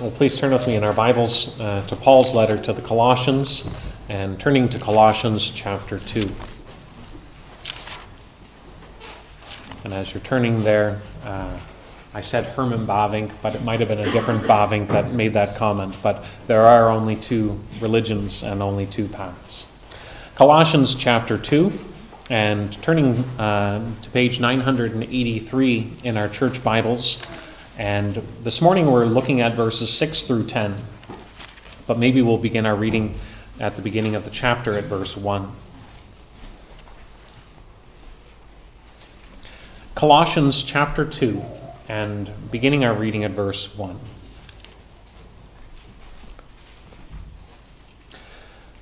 Well, please turn with me in our Bibles uh, to Paul's letter to the Colossians and turning to Colossians chapter 2. And as you're turning there, uh, I said Herman Bavinck, but it might have been a different Bavinck that made that comment. But there are only two religions and only two paths. Colossians chapter 2, and turning uh, to page 983 in our church Bibles. And this morning we're looking at verses 6 through 10. But maybe we'll begin our reading at the beginning of the chapter at verse 1. Colossians chapter 2, and beginning our reading at verse 1.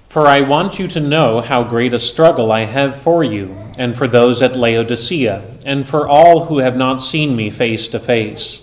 For I want you to know how great a struggle I have for you, and for those at Laodicea, and for all who have not seen me face to face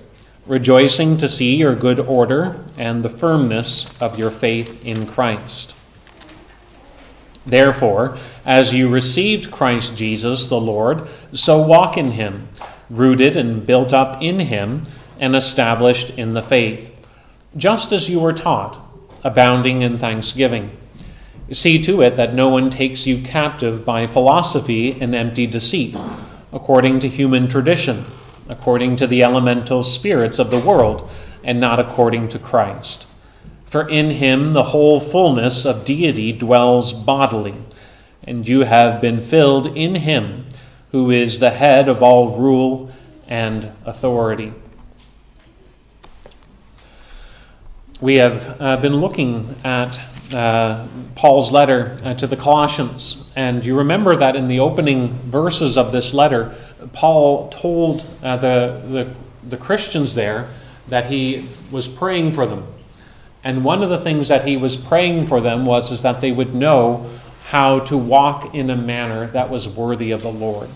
rejoicing to see your good order and the firmness of your faith in Christ. Therefore, as you received Christ Jesus the Lord, so walk in him, rooted and built up in him, and established in the faith, just as you were taught, abounding in thanksgiving. See to it that no one takes you captive by philosophy and empty deceit, according to human tradition according to the elemental spirits of the world, and not according to Christ. For in him the whole fullness of deity dwells bodily, and you have been filled in him, who is the head of all rule and authority. We have uh, been looking at uh, Paul's letter uh, to the Colossians. And you remember that in the opening verses of this letter, Paul told uh, the, the, the Christians there that he was praying for them. And one of the things that he was praying for them was is that they would know how to walk in a manner that was worthy of the Lord.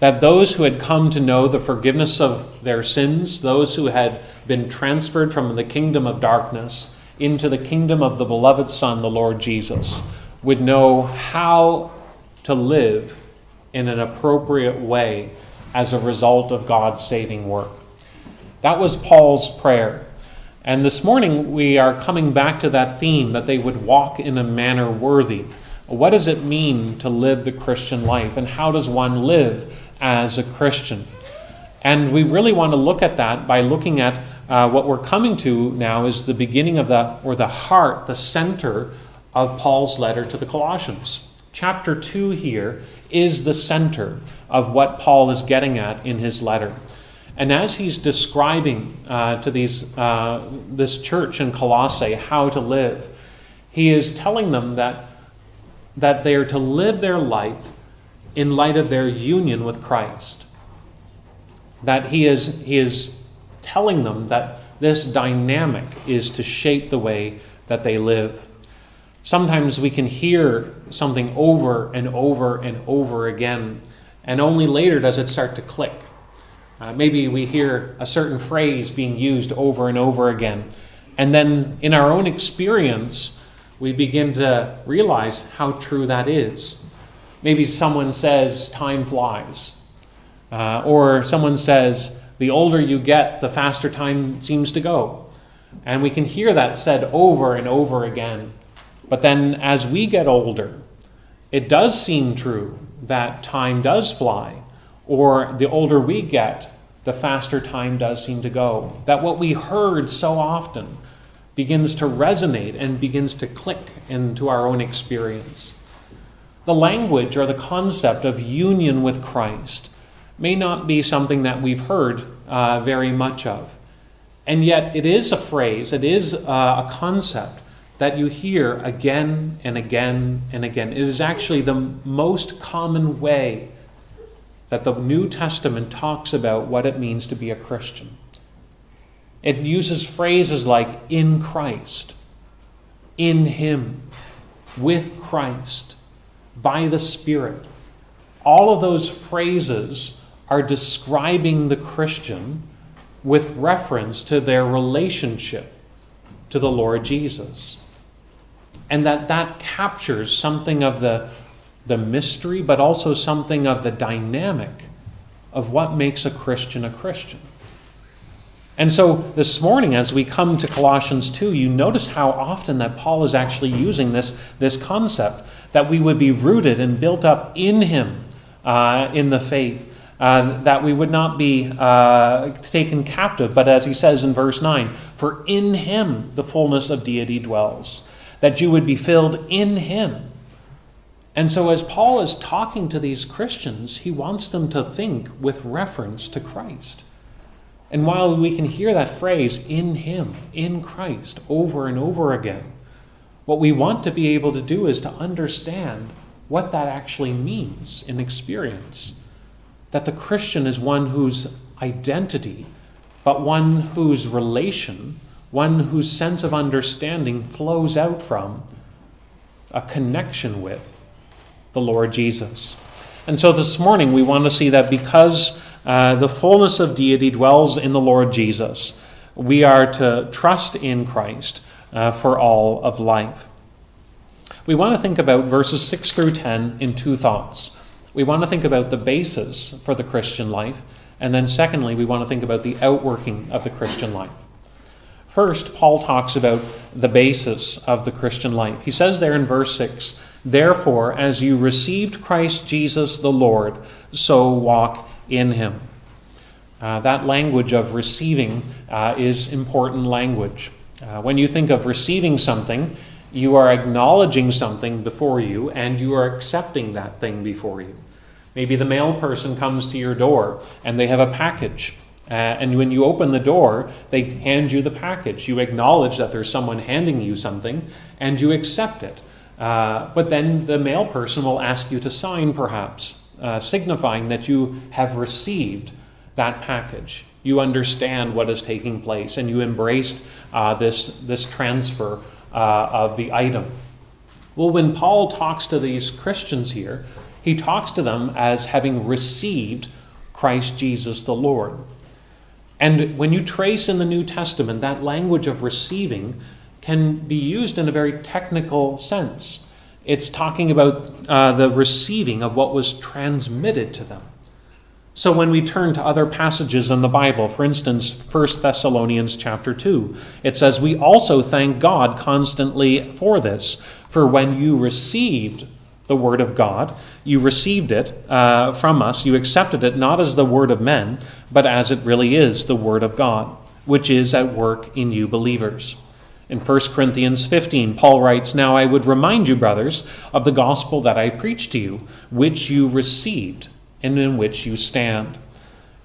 That those who had come to know the forgiveness of their sins, those who had been transferred from the kingdom of darkness, into the kingdom of the beloved Son, the Lord Jesus, would know how to live in an appropriate way as a result of God's saving work. That was Paul's prayer. And this morning we are coming back to that theme that they would walk in a manner worthy. What does it mean to live the Christian life, and how does one live as a Christian? And we really want to look at that by looking at uh, what we're coming to now is the beginning of the, or the heart, the center of Paul's letter to the Colossians. Chapter 2 here is the center of what Paul is getting at in his letter. And as he's describing uh, to these, uh, this church in Colossae how to live, he is telling them that, that they are to live their life in light of their union with Christ that he is, he is telling them that this dynamic is to shape the way that they live. Sometimes we can hear something over and over and over again, and only later does it start to click. Uh, maybe we hear a certain phrase being used over and over again, and then in our own experience, we begin to realize how true that is. Maybe someone says, Time flies. Uh, or someone says, the older you get, the faster time seems to go. And we can hear that said over and over again. But then as we get older, it does seem true that time does fly. Or the older we get, the faster time does seem to go. That what we heard so often begins to resonate and begins to click into our own experience. The language or the concept of union with Christ may not be something that we've heard uh, very much of. And yet, it is a phrase, it is uh, a concept that you hear again and again and again. It is actually the most common way that the New Testament talks about what it means to be a Christian. It uses phrases like in Christ, in Him, with Christ, by the Spirit. All of those phrases are describing the Christian with reference to their relationship to the Lord Jesus. And that that captures something of the, the mystery, but also something of the dynamic of what makes a Christian a Christian. And so this morning, as we come to Colossians 2, you notice how often that Paul is actually using this, this concept that we would be rooted and built up in him uh, in the faith. Uh, that we would not be uh, taken captive, but as he says in verse 9, for in him the fullness of deity dwells, that you would be filled in him. And so, as Paul is talking to these Christians, he wants them to think with reference to Christ. And while we can hear that phrase, in Him, in Christ, over and over again, what we want to be able to do is to understand what that actually means in experience. That the Christian is one whose identity, but one whose relation, one whose sense of understanding flows out from a connection with the Lord Jesus. And so this morning we want to see that because uh, the fullness of deity dwells in the Lord Jesus, we are to trust in Christ uh, for all of life. We want to think about verses 6 through 10 in two thoughts. We want to think about the basis for the Christian life, and then secondly, we want to think about the outworking of the Christian life. First, Paul talks about the basis of the Christian life. He says there in verse 6 Therefore, as you received Christ Jesus the Lord, so walk in him. Uh, that language of receiving uh, is important language. Uh, when you think of receiving something, you are acknowledging something before you and you are accepting that thing before you. Maybe the mail person comes to your door and they have a package uh, and when you open the door, they hand you the package. You acknowledge that there's someone handing you something, and you accept it. Uh, but then the mail person will ask you to sign, perhaps, uh, signifying that you have received that package. You understand what is taking place, and you embraced uh, this, this transfer uh, of the item. Well, when Paul talks to these Christians here, he talks to them as having received Christ Jesus the Lord. And when you trace in the New Testament, that language of receiving can be used in a very technical sense. It's talking about uh, the receiving of what was transmitted to them. So when we turn to other passages in the Bible, for instance, 1 Thessalonians chapter 2, it says, We also thank God constantly for this, for when you received the word of God. You received it uh, from us. You accepted it not as the word of men, but as it really is the word of God, which is at work in you believers. In 1 Corinthians 15, Paul writes, Now I would remind you, brothers, of the gospel that I preached to you, which you received, and in which you stand.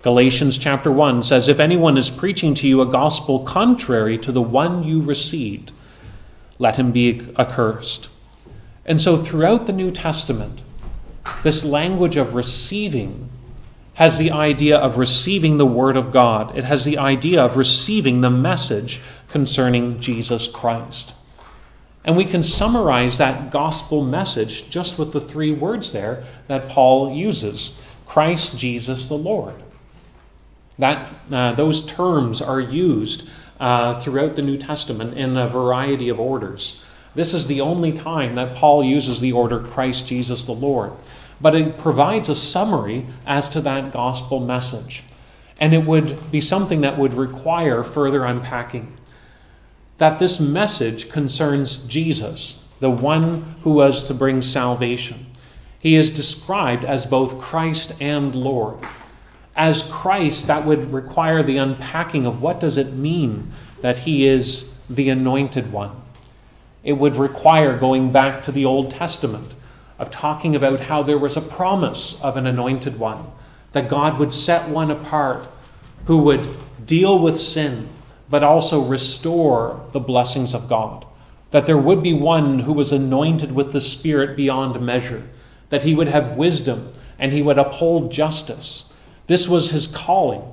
Galatians chapter 1 says, If anyone is preaching to you a gospel contrary to the one you received, let him be accursed. And so, throughout the New Testament, this language of receiving has the idea of receiving the Word of God. It has the idea of receiving the message concerning Jesus Christ. And we can summarize that gospel message just with the three words there that Paul uses Christ Jesus the Lord. That, uh, those terms are used uh, throughout the New Testament in a variety of orders. This is the only time that Paul uses the order Christ Jesus the Lord. But it provides a summary as to that gospel message. And it would be something that would require further unpacking. That this message concerns Jesus, the one who was to bring salvation. He is described as both Christ and Lord. As Christ, that would require the unpacking of what does it mean that he is the anointed one it would require going back to the Old Testament of talking about how there was a promise of an anointed one, that God would set one apart who would deal with sin, but also restore the blessings of God. That there would be one who was anointed with the Spirit beyond measure, that he would have wisdom and he would uphold justice. This was his calling.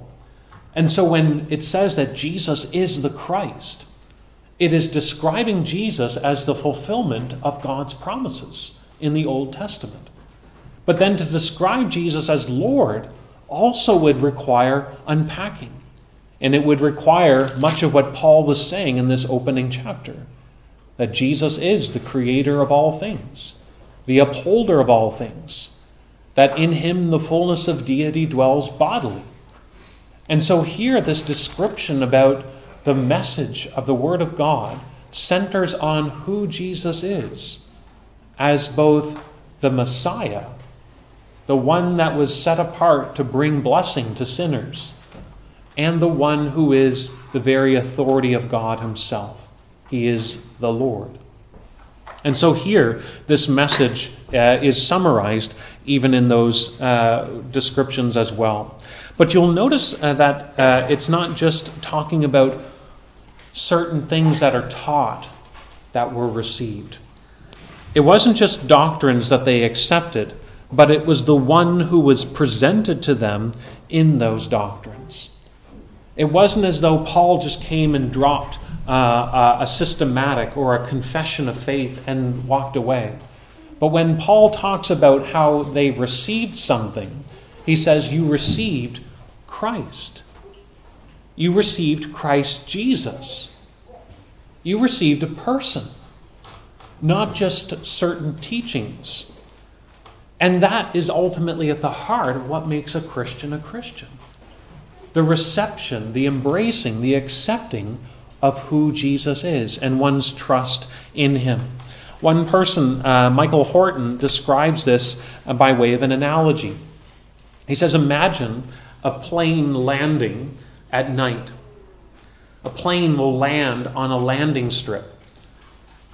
And so when it says that Jesus is the Christ, It is describing Jesus as the fulfillment of God's promises in the Old Testament. But then to describe Jesus as Lord also would require unpacking. And it would require much of what Paul was saying in this opening chapter that Jesus is the creator of all things, the upholder of all things, that in him the fullness of deity dwells bodily. And so, here, this description about the message of the Word of God centers on who Jesus is as both the Messiah, the one that was set apart to bring blessing to sinners, and the one who is the very authority of God Himself. He is the Lord. And so here, this message uh, is summarized even in those uh, descriptions as well. But you'll notice uh, that uh, it's not just talking about certain things that are taught that were received. It wasn't just doctrines that they accepted, but it was the one who was presented to them in those doctrines. It wasn't as though Paul just came and dropped uh, a systematic or a confession of faith and walked away. But when Paul talks about how they received something, he says, You received Christ. You received Christ Jesus. You received a person, not just certain teachings. And that is ultimately at the heart of what makes a Christian a Christian the reception, the embracing, the accepting of who Jesus is and one's trust in him. One person, uh, Michael Horton, describes this uh, by way of an analogy. He says, Imagine a plane landing at night. A plane will land on a landing strip.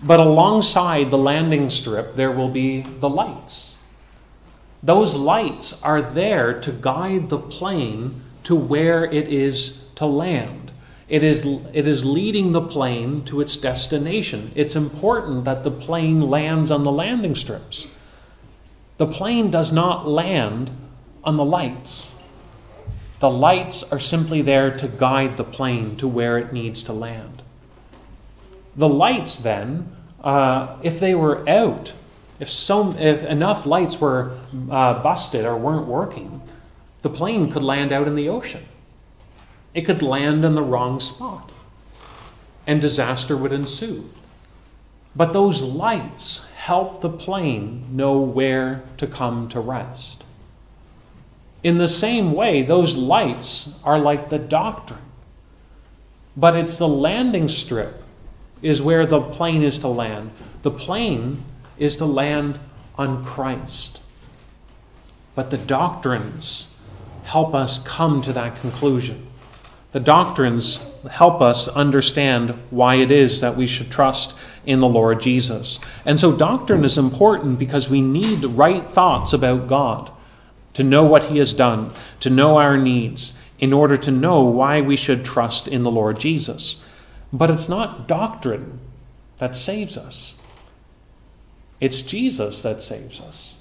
But alongside the landing strip, there will be the lights. Those lights are there to guide the plane to where it is to land. It is, it is leading the plane to its destination. It's important that the plane lands on the landing strips. The plane does not land on the lights. The lights are simply there to guide the plane to where it needs to land. The lights, then, uh, if they were out, if, so, if enough lights were uh, busted or weren't working, the plane could land out in the ocean. It could land in the wrong spot, and disaster would ensue. But those lights help the plane know where to come to rest. In the same way, those lights are like the doctrine. But it's the landing strip is where the plane is to land. The plane is to land on Christ. But the doctrines help us come to that conclusion. The doctrines help us understand why it is that we should trust in the Lord Jesus. And so, doctrine is important because we need right thoughts about God to know what He has done, to know our needs, in order to know why we should trust in the Lord Jesus. But it's not doctrine that saves us, it's Jesus that saves us.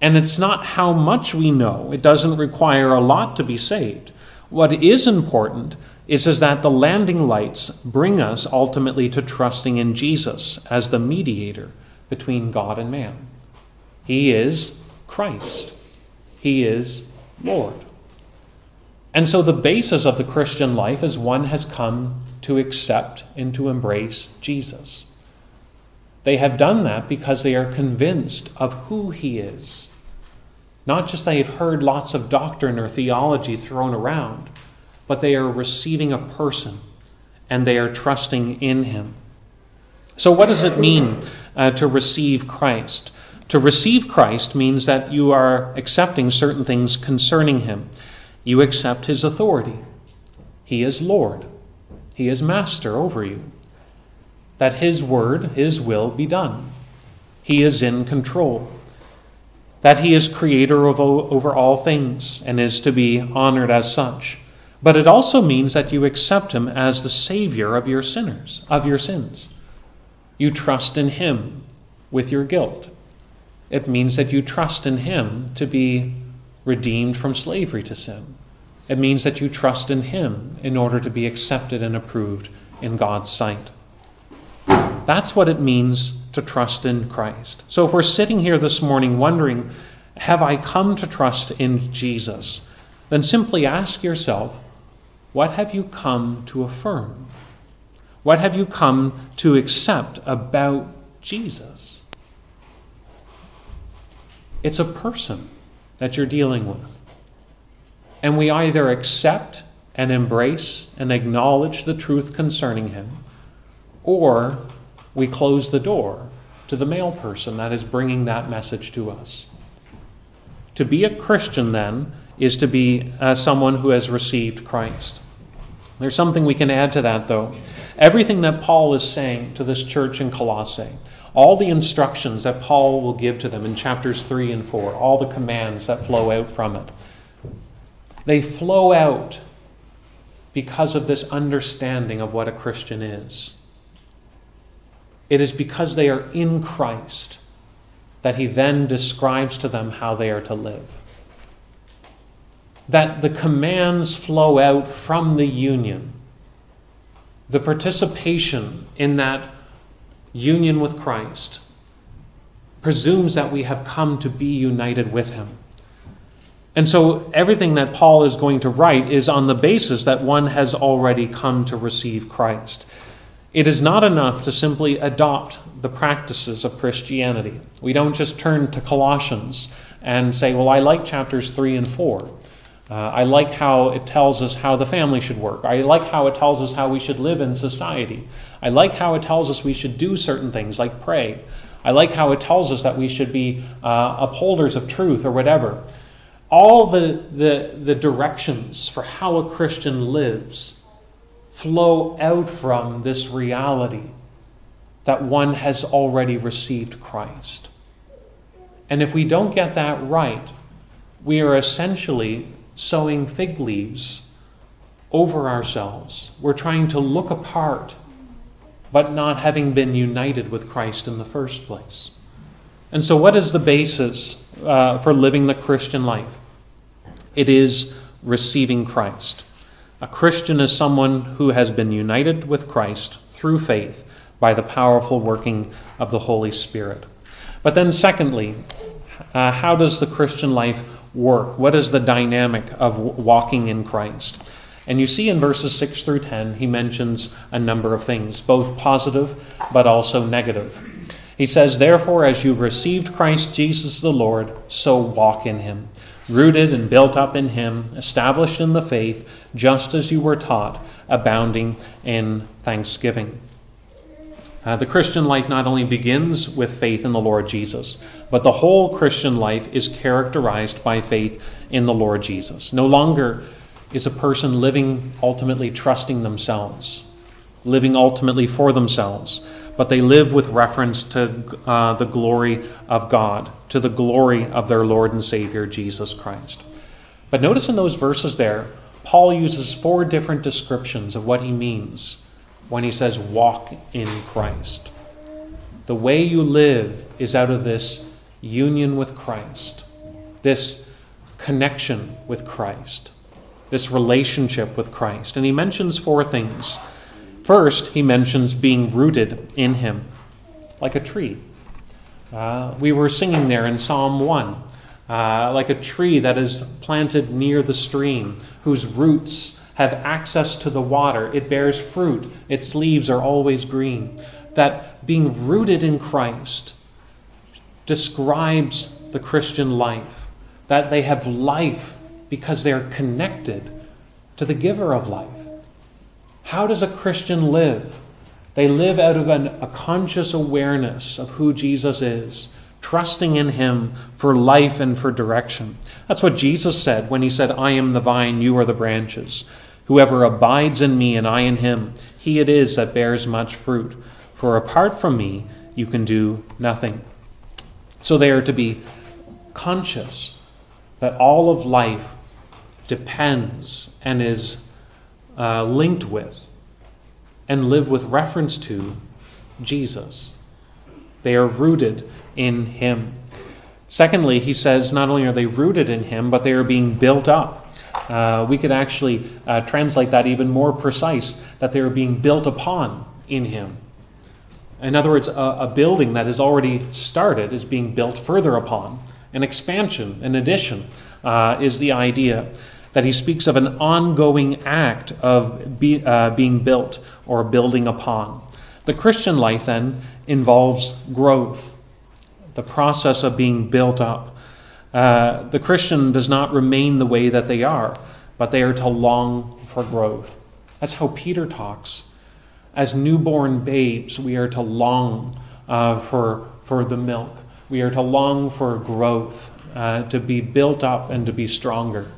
And it's not how much we know, it doesn't require a lot to be saved. What is important is, is that the landing lights bring us ultimately to trusting in Jesus as the mediator between God and man. He is Christ. He is Lord. And so the basis of the Christian life is one has come to accept and to embrace Jesus. They have done that because they are convinced of who he is. Not just they have heard lots of doctrine or theology thrown around, but they are receiving a person and they are trusting in him. So, what does it mean uh, to receive Christ? To receive Christ means that you are accepting certain things concerning him. You accept his authority. He is Lord, he is master over you. That his word, his will be done. He is in control. That he is creator of, over all things and is to be honored as such. But it also means that you accept him as the savior of your sinners, of your sins. You trust in him with your guilt. It means that you trust in Him to be redeemed from slavery to sin. It means that you trust in Him in order to be accepted and approved in God's sight. That's what it means to trust in Christ. So if we're sitting here this morning wondering, have I come to trust in Jesus? Then simply ask yourself, what have you come to affirm? What have you come to accept about Jesus? It's a person that you're dealing with. And we either accept and embrace and acknowledge the truth concerning him, or we close the door to the mail person that is bringing that message to us. To be a Christian, then, is to be uh, someone who has received Christ. There's something we can add to that, though. Everything that Paul is saying to this church in Colossae, all the instructions that Paul will give to them in chapters 3 and 4, all the commands that flow out from it, they flow out because of this understanding of what a Christian is. It is because they are in Christ that he then describes to them how they are to live. That the commands flow out from the union. The participation in that union with Christ presumes that we have come to be united with him. And so everything that Paul is going to write is on the basis that one has already come to receive Christ. It is not enough to simply adopt the practices of Christianity. We don't just turn to Colossians and say, well, I like chapters 3 and 4. Uh, I like how it tells us how the family should work. I like how it tells us how we should live in society. I like how it tells us we should do certain things like pray. I like how it tells us that we should be uh, upholders of truth or whatever. All the, the, the directions for how a Christian lives flow out from this reality that one has already received Christ. And if we don't get that right, we are essentially sewing fig leaves over ourselves. We're trying to look apart, but not having been united with Christ in the first place. And so, what is the basis uh, for living the Christian life? It is receiving Christ. A Christian is someone who has been united with Christ through faith by the powerful working of the Holy Spirit. But then, secondly, uh, how does the Christian life work? What is the dynamic of walking in Christ? And you see in verses 6 through 10, he mentions a number of things, both positive but also negative. He says, Therefore, as you've received Christ Jesus the Lord, so walk in him rooted and built up in Him, established in the faith, just as you were taught, abounding in thanksgiving. Uh, the Christian life not only begins with faith in the Lord Jesus, but the whole Christian life is characterized by faith in the Lord Jesus. No longer is a person living ultimately trusting themselves, living ultimately for themselves, but they live with reference to uh, the glory of God, to the glory of their Lord and Savior, Jesus Christ. But notice in those verses there, Paul uses four different descriptions of what he means when he says, walk in Christ. The way you live is out of this union with Christ, this connection with Christ, this relationship with Christ. And he mentions four things. First, he mentions being rooted in him, like a tree. Uh, we were singing there in Psalm 1, uh, like a tree that is planted near the stream, whose roots have access to the water. It bears fruit, its leaves are always green. That being rooted in Christ describes the Christian life, that they have life because they are connected to the giver of life. How does a Christian live? They live out of an, a conscious awareness of who Jesus is, trusting in him for life and for direction. That's what Jesus said when he said, I am the vine, you are the branches. Whoever abides in me and I in him, he it is that bears much fruit. For apart from me, you can do nothing. So they are to be conscious that all of life depends and is uh, linked with and live with reference to Jesus. They are rooted in Him. Secondly, he says not only are they rooted in Him, but they are being built up. Uh, we could actually uh, translate that even more precise that they are being built upon in Him. In other words, a, a building that has already started is being built further upon. An expansion, an addition, uh, is the idea that he speaks of an ongoing act of be, uh, being built or building upon. The Christian life then involves growth, the process of being built up. Uh, the Christian does not remain the way that they are, but they are to long for growth. That's how Peter talks. As newborn babes, we are to long uh, for, for the milk. We are to long for growth, uh, to be built up and to be stronger.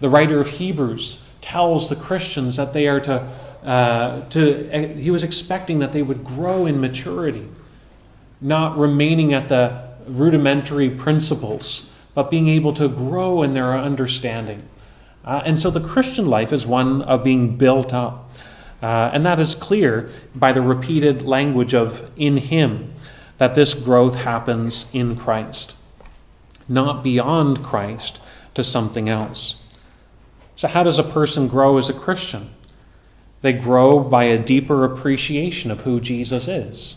The writer of Hebrews tells the Christians that they are to, uh, to he was expecting that they would grow in maturity, not remaining at the rudimentary principles, but being able to grow in their understanding. Uh, and so the Christian life is one of being built up. Uh, and that is clear by the repeated language of in Him, that this growth happens in Christ, not beyond Christ to something else. So, how does a person grow as a Christian? They grow by a deeper appreciation of who Jesus is,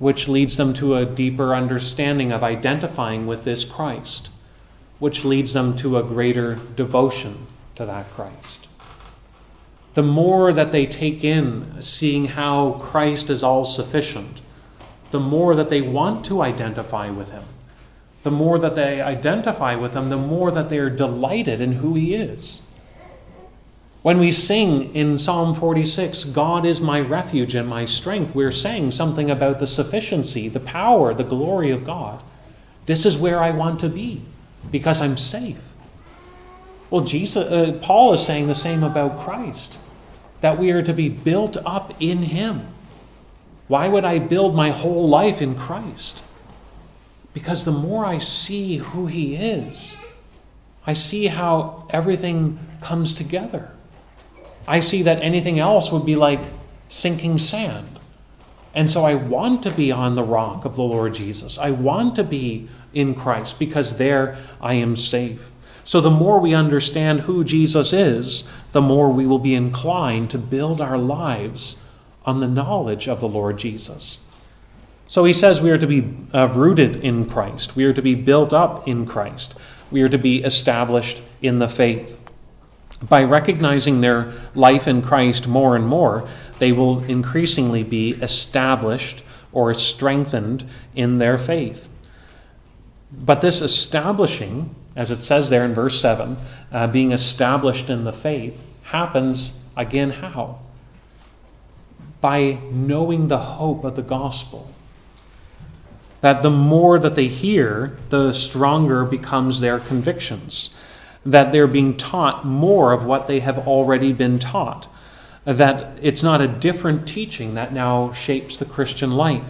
which leads them to a deeper understanding of identifying with this Christ, which leads them to a greater devotion to that Christ. The more that they take in seeing how Christ is all sufficient, the more that they want to identify with him the more that they identify with him, the more that they are delighted in who he is. When we sing in Psalm 46, God is my refuge and my strength, we're saying something about the sufficiency, the power, the glory of God. This is where I want to be because I'm safe. Well, Jesus, uh, Paul is saying the same about Christ, that we are to be built up in him. Why would I build my whole life in Christ? Because the more I see who He is, I see how everything comes together. I see that anything else would be like sinking sand. And so I want to be on the rock of the Lord Jesus. I want to be in Christ because there I am safe. So the more we understand who Jesus is, the more we will be inclined to build our lives on the knowledge of the Lord Jesus. So he says we are to be uh, rooted in Christ, we are to be built up in Christ, we are to be established in the faith. By recognizing their life in Christ more and more, they will increasingly be established or strengthened in their faith. But this establishing, as it says there in verse 7, uh, being established in the faith, happens again how? By knowing the hope of the gospel that the more that they hear, the stronger becomes their convictions, that they're being taught more of what they have already been taught, that it's not a different teaching that now shapes the Christian life,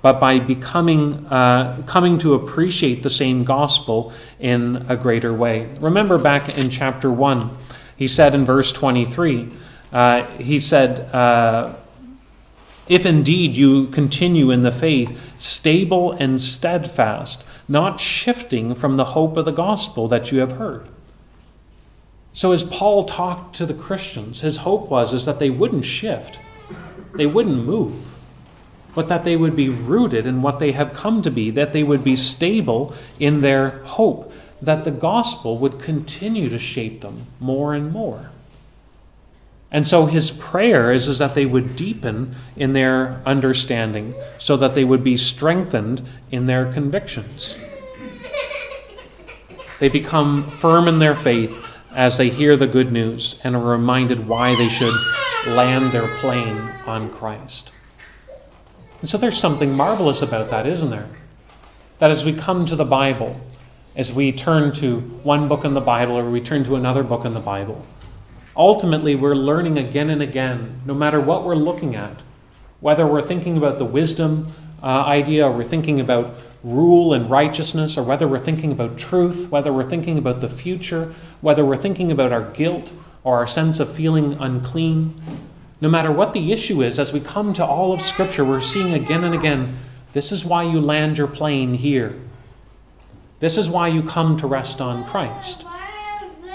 but by becoming, uh, coming to appreciate the same gospel in a greater way. Remember back in chapter 1, he said in verse 23, uh, he said, uh, if indeed you continue in the faith, stable and steadfast, not shifting from the hope of the gospel that you have heard. So as Paul talked to the Christians, his hope was is that they wouldn't shift. They wouldn't move, but that they would be rooted in what they have come to be, that they would be stable in their hope, that the gospel would continue to shape them more and more. And so his prayer is, is that they would deepen in their understanding so that they would be strengthened in their convictions. They become firm in their faith as they hear the good news and are reminded why they should land their plane on Christ. And so there's something marvelous about that, isn't there? That as we come to the Bible, as we turn to one book in the Bible or we turn to another book in the Bible, Ultimately, we're learning again and again, no matter what we're looking at, whether we're thinking about the wisdom uh, idea or we're thinking about rule and righteousness, or whether we're thinking about truth, whether we're thinking about the future, whether we're thinking about our guilt or our sense of feeling unclean. No matter what the issue is, as we come to all of Scripture, we're seeing again and again this is why you land your plane here. This is why you come to rest on Christ.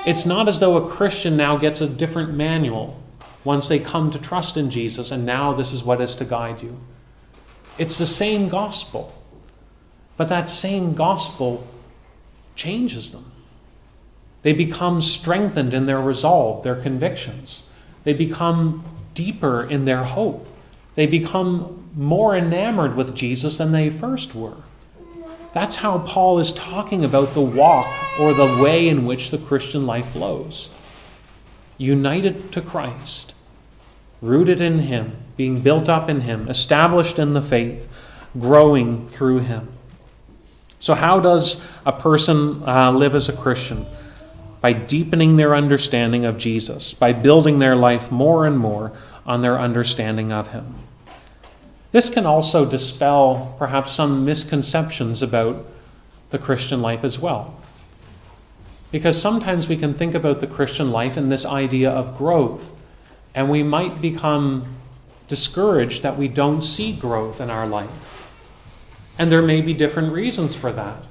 It's not as though a Christian now gets a different manual once they come to trust in Jesus, and now this is what is to guide you. It's the same gospel, but that same gospel changes them. They become strengthened in their resolve, their convictions. They become deeper in their hope. They become more enamored with Jesus than they first were. That's how Paul is talking about the walk or the way in which the Christian life flows. United to Christ, rooted in Him, being built up in Him, established in the faith, growing through Him. So, how does a person uh, live as a Christian? By deepening their understanding of Jesus, by building their life more and more on their understanding of Him. This can also dispel perhaps some misconceptions about the Christian life as well. Because sometimes we can think about the Christian life in this idea of growth, and we might become discouraged that we don't see growth in our life. And there may be different reasons for that.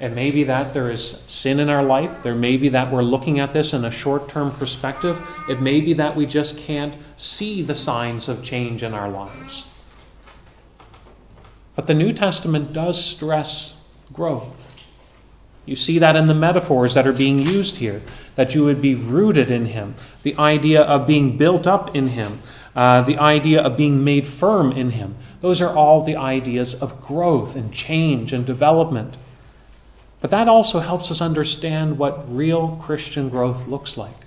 It may be that there is sin in our life. There may be that we're looking at this in a short term perspective. It may be that we just can't see the signs of change in our lives. But the New Testament does stress growth. You see that in the metaphors that are being used here, that you would be rooted in Him, the idea of being built up in Him, uh, the idea of being made firm in Him. Those are all the ideas of growth and change and development. But that also helps us understand what real Christian growth looks like.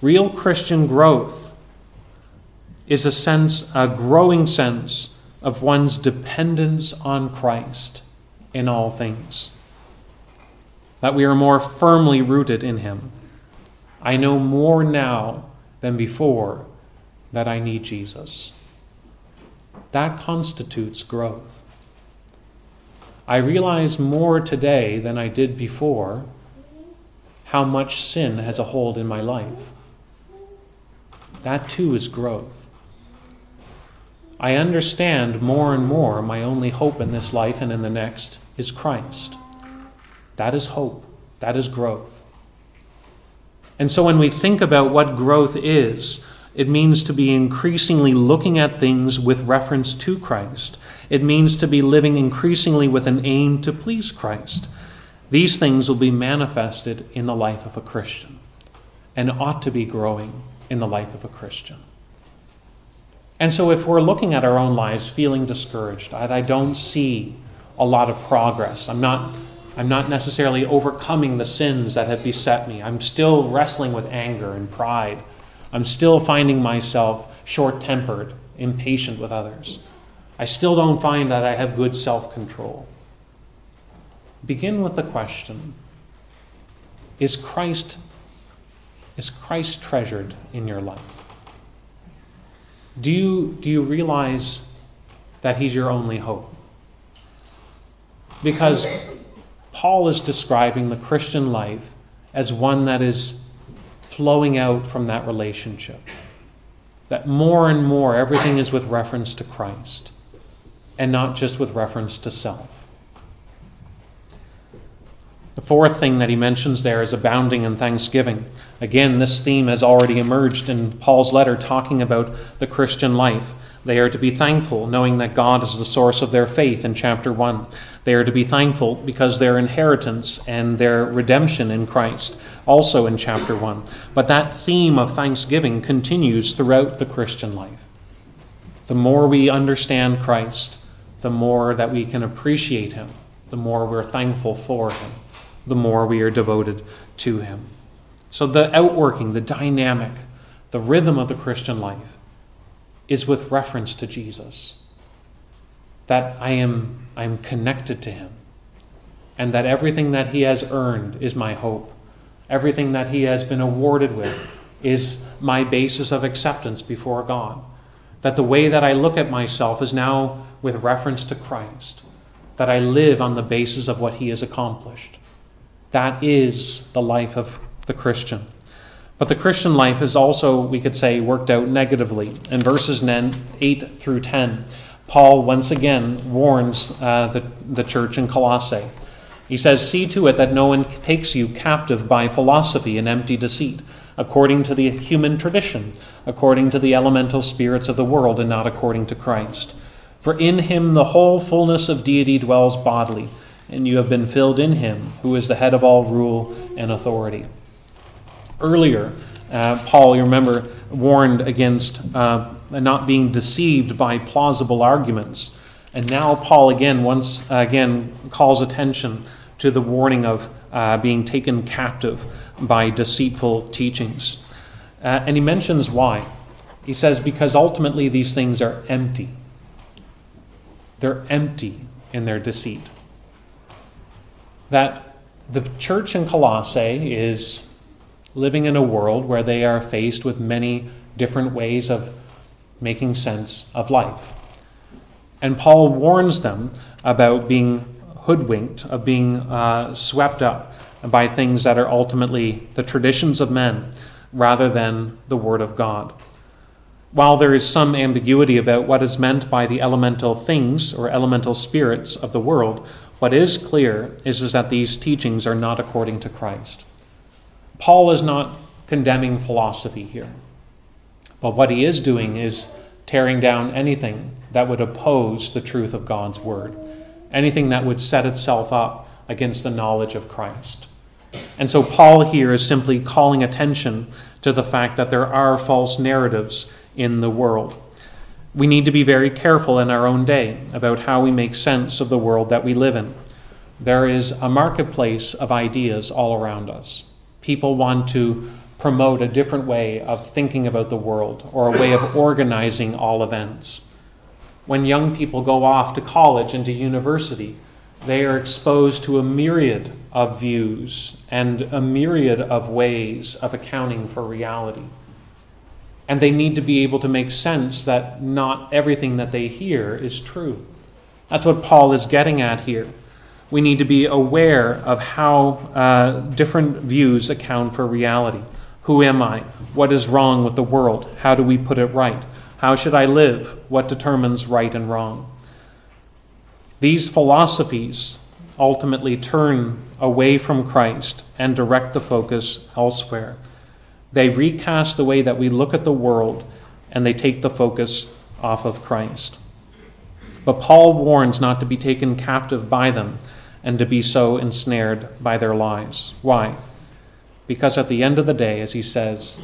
Real Christian growth is a sense, a growing sense of one's dependence on Christ in all things. That we are more firmly rooted in Him. I know more now than before that I need Jesus. That constitutes growth. I realize more today than I did before how much sin has a hold in my life. That too is growth. I understand more and more my only hope in this life and in the next is Christ. That is hope. That is growth. And so when we think about what growth is, it means to be increasingly looking at things with reference to Christ. It means to be living increasingly with an aim to please Christ. These things will be manifested in the life of a Christian and ought to be growing in the life of a Christian. And so, if we're looking at our own lives feeling discouraged, I, I don't see a lot of progress. I'm not, I'm not necessarily overcoming the sins that have beset me. I'm still wrestling with anger and pride. I'm still finding myself short tempered, impatient with others. I still don't find that I have good self control. Begin with the question Is Christ, is Christ treasured in your life? Do you, do you realize that He's your only hope? Because Paul is describing the Christian life as one that is flowing out from that relationship. That more and more everything is with reference to Christ and not just with reference to self. The fourth thing that he mentions there is abounding in thanksgiving. Again, this theme has already emerged in Paul's letter talking about the Christian life. They are to be thankful, knowing that God is the source of their faith in chapter 1. They are to be thankful because their inheritance and their redemption in Christ, also in chapter 1. But that theme of thanksgiving continues throughout the Christian life. The more we understand Christ, the more that we can appreciate Him, the more we're thankful for Him the more we are devoted to Him. So, the outworking, the dynamic, the rhythm of the Christian life is with reference to Jesus. That I am, I am connected to Him, and that everything that He has earned is my hope. Everything that He has been awarded with is my basis of acceptance before God. That the way that I look at myself is now with reference to Christ. That I live on the basis of what He has accomplished. That is the life of the Christian. But the Christian life is also, we could say, worked out negatively. In verses 8 through 10, Paul once again warns uh, the, the church in Colossae He says, See to it that no one takes you captive by philosophy and empty deceit, according to the human tradition, according to the elemental spirits of the world, and not according to Christ. For in him the whole fullness of deity dwells bodily, and you have been filled in him, who is the head of all rule and authority. Earlier, uh, Paul, you remember, warned against uh, not being deceived by plausible arguments. And now Paul again once again calls attention to the warning of uh, being taken captive by deceitful teachings. Uh, and he mentions why. He says, because ultimately these things are empty. They're empty in their deceit. That the church in Colossae is living in a world where they are faced with many different ways of making sense of life. And Paul warns them about being hoodwinked, of being uh, swept up by things that are ultimately the traditions of men rather than the Word of God. While there is some ambiguity about what is meant by the elemental things or elemental spirits of the world, what is clear is, is that these teachings are not according to Christ. Paul is not condemning philosophy here, but what he is doing is tearing down anything that would oppose the truth of God's word, anything that would set itself up against the knowledge of Christ. And so Paul here is simply calling attention to the fact that there are false narratives in the world. We need to be very careful in our own day about how we make sense of the world that we live in. There is a marketplace of ideas all around us. People want to promote a different way of thinking about the world or a way of organizing all events. When young people go off to college and to university, they are exposed to a myriad of views and a myriad of ways of accounting for reality. And they need to be able to make sense that not everything that they hear is true. That's what Paul is getting at here. We need to be aware of how uh, different views account for reality. Who am I? What is wrong with the world? How do we put it right? How should I live? What determines right and wrong? These philosophies ultimately turn away from Christ and direct the focus elsewhere. They recast the way that we look at the world and they take the focus off of Christ. But Paul warns not to be taken captive by them and to be so ensnared by their lies. Why? Because at the end of the day, as he says,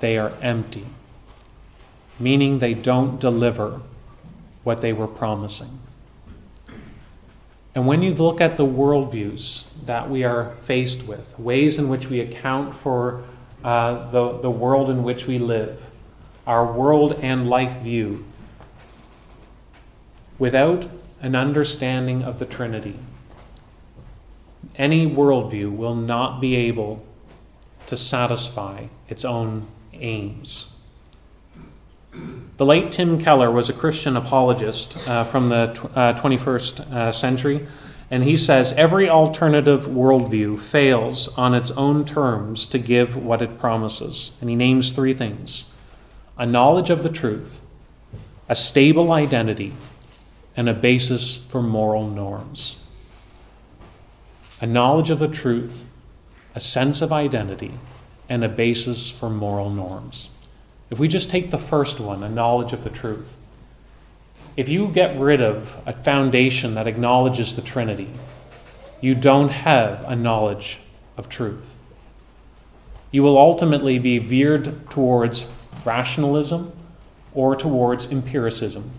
they are empty, meaning they don't deliver what they were promising. And when you look at the worldviews that we are faced with, ways in which we account for uh, the, the world in which we live, our world and life view, without an understanding of the Trinity, any worldview will not be able to satisfy its own aims. The late Tim Keller was a Christian apologist uh, from the tw- uh, 21st uh, century, and he says every alternative worldview fails on its own terms to give what it promises. And he names three things a knowledge of the truth, a stable identity, and a basis for moral norms. A knowledge of the truth, a sense of identity, and a basis for moral norms. If we just take the first one, a knowledge of the truth, if you get rid of a foundation that acknowledges the Trinity, you don't have a knowledge of truth. You will ultimately be veered towards rationalism or towards empiricism.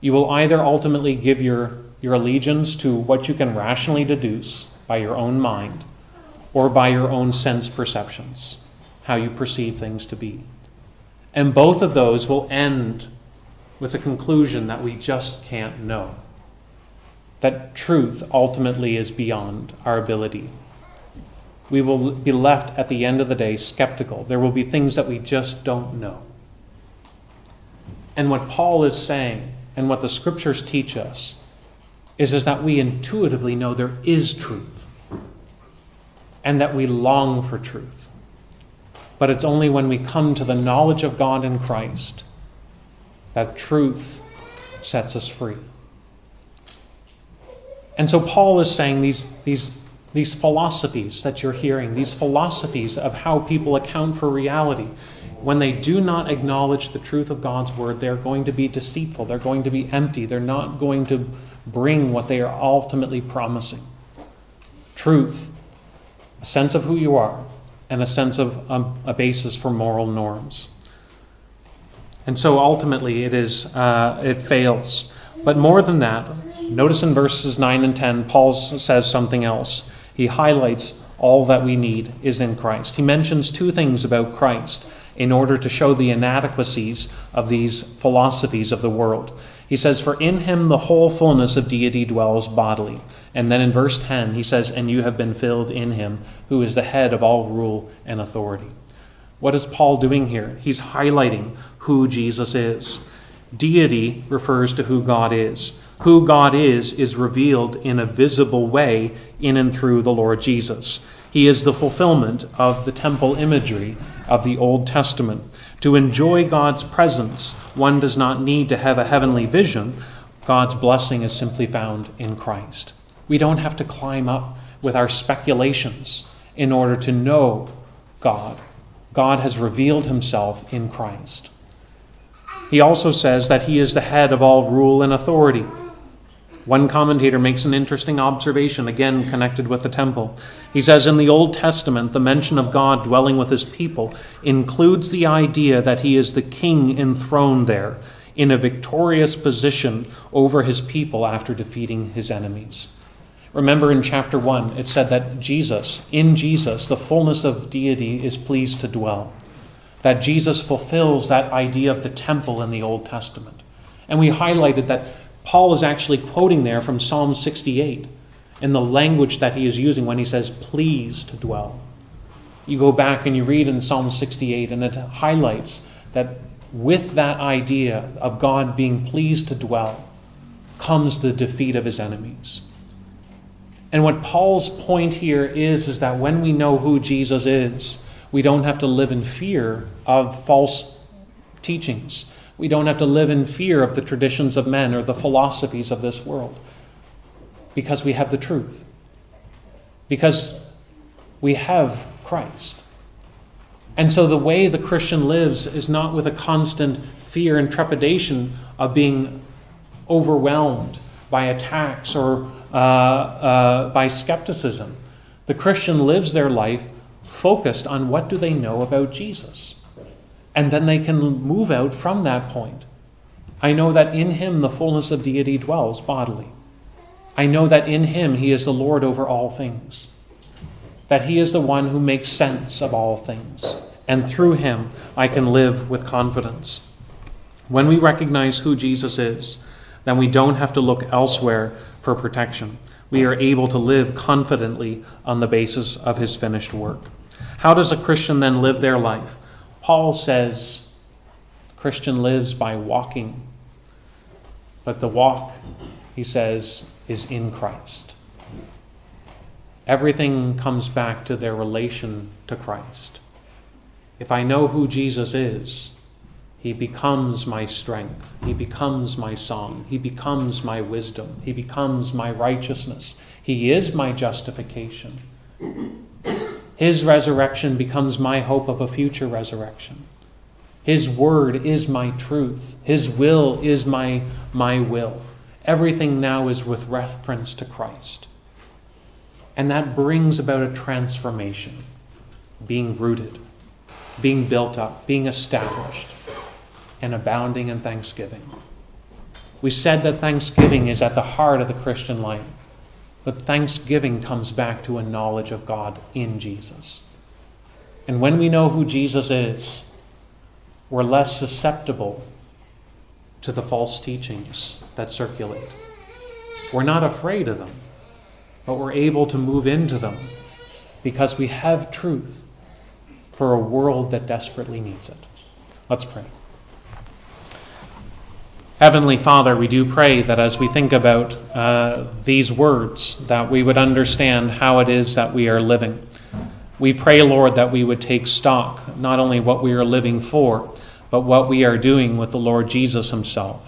You will either ultimately give your, your allegiance to what you can rationally deduce by your own mind or by your own sense perceptions, how you perceive things to be. And both of those will end with a conclusion that we just can't know. That truth ultimately is beyond our ability. We will be left at the end of the day skeptical. There will be things that we just don't know. And what Paul is saying, and what the scriptures teach us, is, is that we intuitively know there is truth and that we long for truth. But it's only when we come to the knowledge of God in Christ that truth sets us free. And so Paul is saying these, these, these philosophies that you're hearing, these philosophies of how people account for reality, when they do not acknowledge the truth of God's word, they're going to be deceitful, they're going to be empty, they're not going to bring what they are ultimately promising truth, a sense of who you are, and a sense of um, a basis for moral norms. And so ultimately it is uh, it fails. But more than that, notice in verses 9 and 10, Paul says something else. He highlights all that we need is in Christ. He mentions two things about Christ in order to show the inadequacies of these philosophies of the world. He says, For in him the whole fullness of deity dwells bodily. And then in verse 10, he says, And you have been filled in him, who is the head of all rule and authority. What is Paul doing here? He's highlighting who Jesus is. Deity refers to who God is. Who God is is revealed in a visible way in and through the Lord Jesus. He is the fulfillment of the temple imagery of the Old Testament. To enjoy God's presence, one does not need to have a heavenly vision. God's blessing is simply found in Christ. We don't have to climb up with our speculations in order to know God. God has revealed himself in Christ. He also says that he is the head of all rule and authority. One commentator makes an interesting observation, again connected with the temple. He says In the Old Testament, the mention of God dwelling with his people includes the idea that he is the king enthroned there in a victorious position over his people after defeating his enemies. Remember in chapter 1, it said that Jesus, in Jesus, the fullness of deity is pleased to dwell. That Jesus fulfills that idea of the temple in the Old Testament. And we highlighted that Paul is actually quoting there from Psalm 68 in the language that he is using when he says, pleased to dwell. You go back and you read in Psalm 68, and it highlights that with that idea of God being pleased to dwell comes the defeat of his enemies. And what Paul's point here is, is that when we know who Jesus is, we don't have to live in fear of false teachings. We don't have to live in fear of the traditions of men or the philosophies of this world because we have the truth. Because we have Christ. And so the way the Christian lives is not with a constant fear and trepidation of being overwhelmed by attacks or uh, uh, by skepticism. The Christian lives their life focused on what do they know about Jesus and then they can move out from that point. I know that in him the fullness of deity dwells bodily. I know that in him he is the Lord over all things, that he is the one who makes sense of all things, and through him I can live with confidence. When we recognize who Jesus is, then we don't have to look elsewhere for protection. We are able to live confidently on the basis of his finished work. How does a Christian then live their life? Paul says Christian lives by walking, but the walk, he says, is in Christ. Everything comes back to their relation to Christ. If I know who Jesus is, he becomes my strength. He becomes my song. He becomes my wisdom. He becomes my righteousness. He is my justification. His resurrection becomes my hope of a future resurrection. His word is my truth. His will is my, my will. Everything now is with reference to Christ. And that brings about a transformation, being rooted, being built up, being established, and abounding in thanksgiving. We said that thanksgiving is at the heart of the Christian life. But thanksgiving comes back to a knowledge of God in Jesus. And when we know who Jesus is, we're less susceptible to the false teachings that circulate. We're not afraid of them, but we're able to move into them because we have truth for a world that desperately needs it. Let's pray. Heavenly Father, we do pray that as we think about uh, these words, that we would understand how it is that we are living. We pray, Lord, that we would take stock, not only what we are living for, but what we are doing with the Lord Jesus Himself.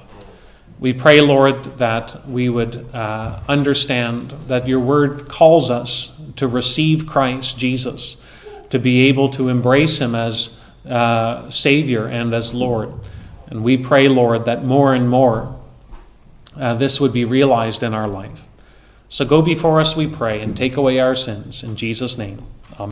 We pray, Lord, that we would uh, understand that your word calls us to receive Christ Jesus, to be able to embrace him as uh, Savior and as Lord. And we pray, Lord, that more and more uh, this would be realized in our life. So go before us, we pray, and take away our sins. In Jesus' name.